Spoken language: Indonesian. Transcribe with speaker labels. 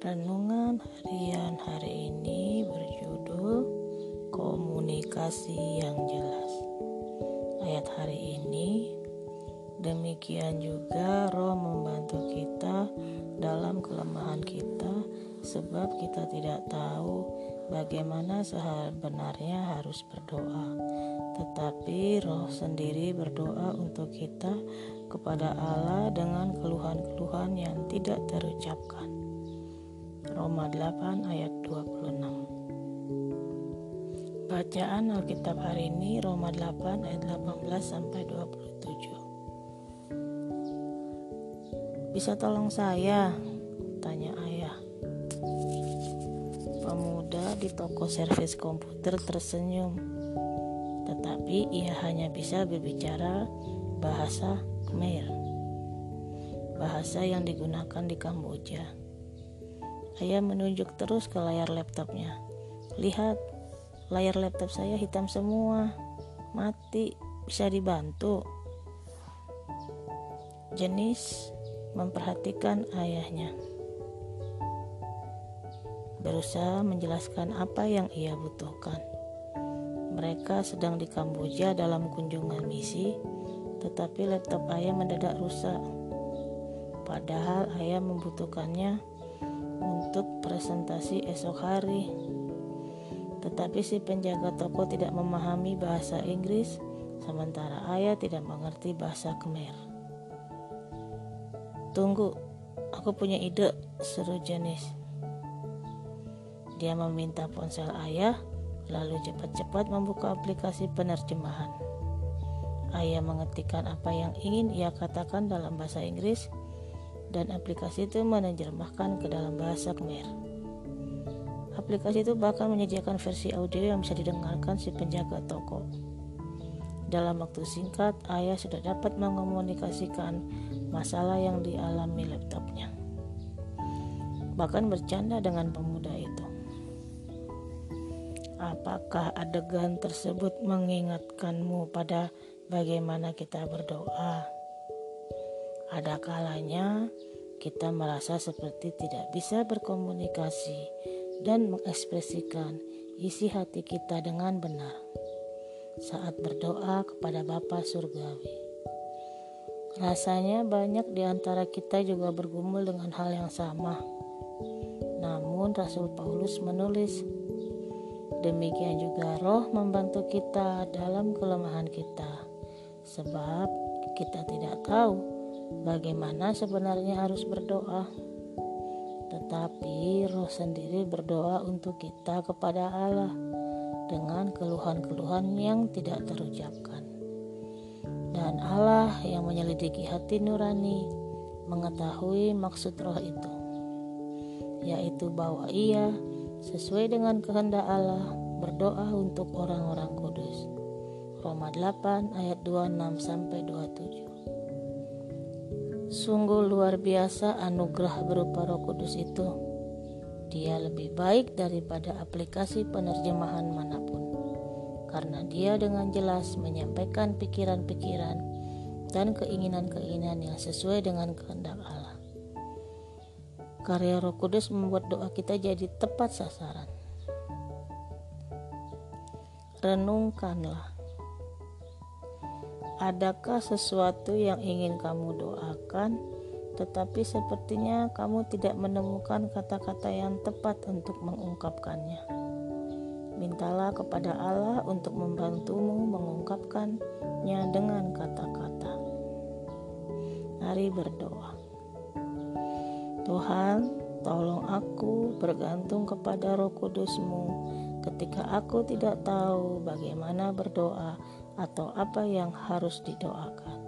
Speaker 1: Renungan harian hari ini berjudul Komunikasi yang Jelas. Ayat hari ini demikian juga Roh membantu kita dalam kelemahan kita sebab kita tidak tahu bagaimana sebenarnya harus berdoa. Tetapi Roh sendiri berdoa untuk kita kepada Allah dengan keluhan-keluhan yang tidak terucapkan. Roma 8 ayat 26 Bacaan Alkitab hari ini Roma 8 ayat 18 sampai 27 Bisa tolong saya? Tanya ayah. Pemuda di toko servis komputer tersenyum. Tetapi ia hanya bisa berbicara bahasa Khmer Bahasa yang digunakan di Kamboja Ayah menunjuk terus ke layar laptopnya. Lihat, layar laptop saya hitam semua. Mati, bisa dibantu. Jenis memperhatikan ayahnya. Berusaha menjelaskan apa yang ia butuhkan. Mereka sedang di Kamboja dalam kunjungan misi, tetapi laptop ayah mendadak rusak. Padahal ayah membutuhkannya untuk presentasi esok hari. Tetapi si penjaga toko tidak memahami bahasa Inggris, sementara ayah tidak mengerti bahasa Khmer. Tunggu, aku punya ide, seru Janis. Dia meminta ponsel ayah, lalu cepat-cepat membuka aplikasi penerjemahan. Ayah mengetikkan apa yang ingin ia katakan dalam bahasa Inggris, dan aplikasi itu menerjemahkan ke dalam bahasa Khmer. Aplikasi itu bahkan menyediakan versi audio yang bisa didengarkan si penjaga toko. Dalam waktu singkat, ayah sudah dapat mengomunikasikan masalah yang dialami laptopnya. Bahkan bercanda dengan pemuda itu. Apakah adegan tersebut mengingatkanmu pada bagaimana kita berdoa? Ada kalanya kita merasa seperti tidak bisa berkomunikasi dan mengekspresikan isi hati kita dengan benar saat berdoa kepada Bapa Surgawi. Rasanya banyak di antara kita juga bergumul dengan hal yang sama. Namun Rasul Paulus menulis, demikian juga roh membantu kita dalam kelemahan kita. Sebab kita tidak tahu bagaimana sebenarnya harus berdoa. Tetapi roh sendiri berdoa untuk kita kepada Allah dengan keluhan-keluhan yang tidak terucapkan. Dan Allah yang menyelidiki hati nurani mengetahui maksud roh itu, yaitu bahwa ia sesuai dengan kehendak Allah berdoa untuk orang-orang kudus. Roma 8 ayat 26 sampai 27. Sungguh luar biasa anugerah berupa Roh Kudus itu. Dia lebih baik daripada aplikasi penerjemahan mana pun, karena dia dengan jelas menyampaikan pikiran-pikiran dan keinginan-keinginan yang sesuai dengan kehendak Allah. Karya Roh Kudus membuat doa kita jadi tepat sasaran. Renungkanlah Adakah sesuatu yang ingin kamu doakan, tetapi sepertinya kamu tidak menemukan kata-kata yang tepat untuk mengungkapkannya? Mintalah kepada Allah untuk membantumu mengungkapkannya dengan kata-kata. Mari berdoa. Tuhan, tolong aku bergantung kepada roh kudusmu ketika aku tidak tahu bagaimana berdoa atau apa yang harus didoakan.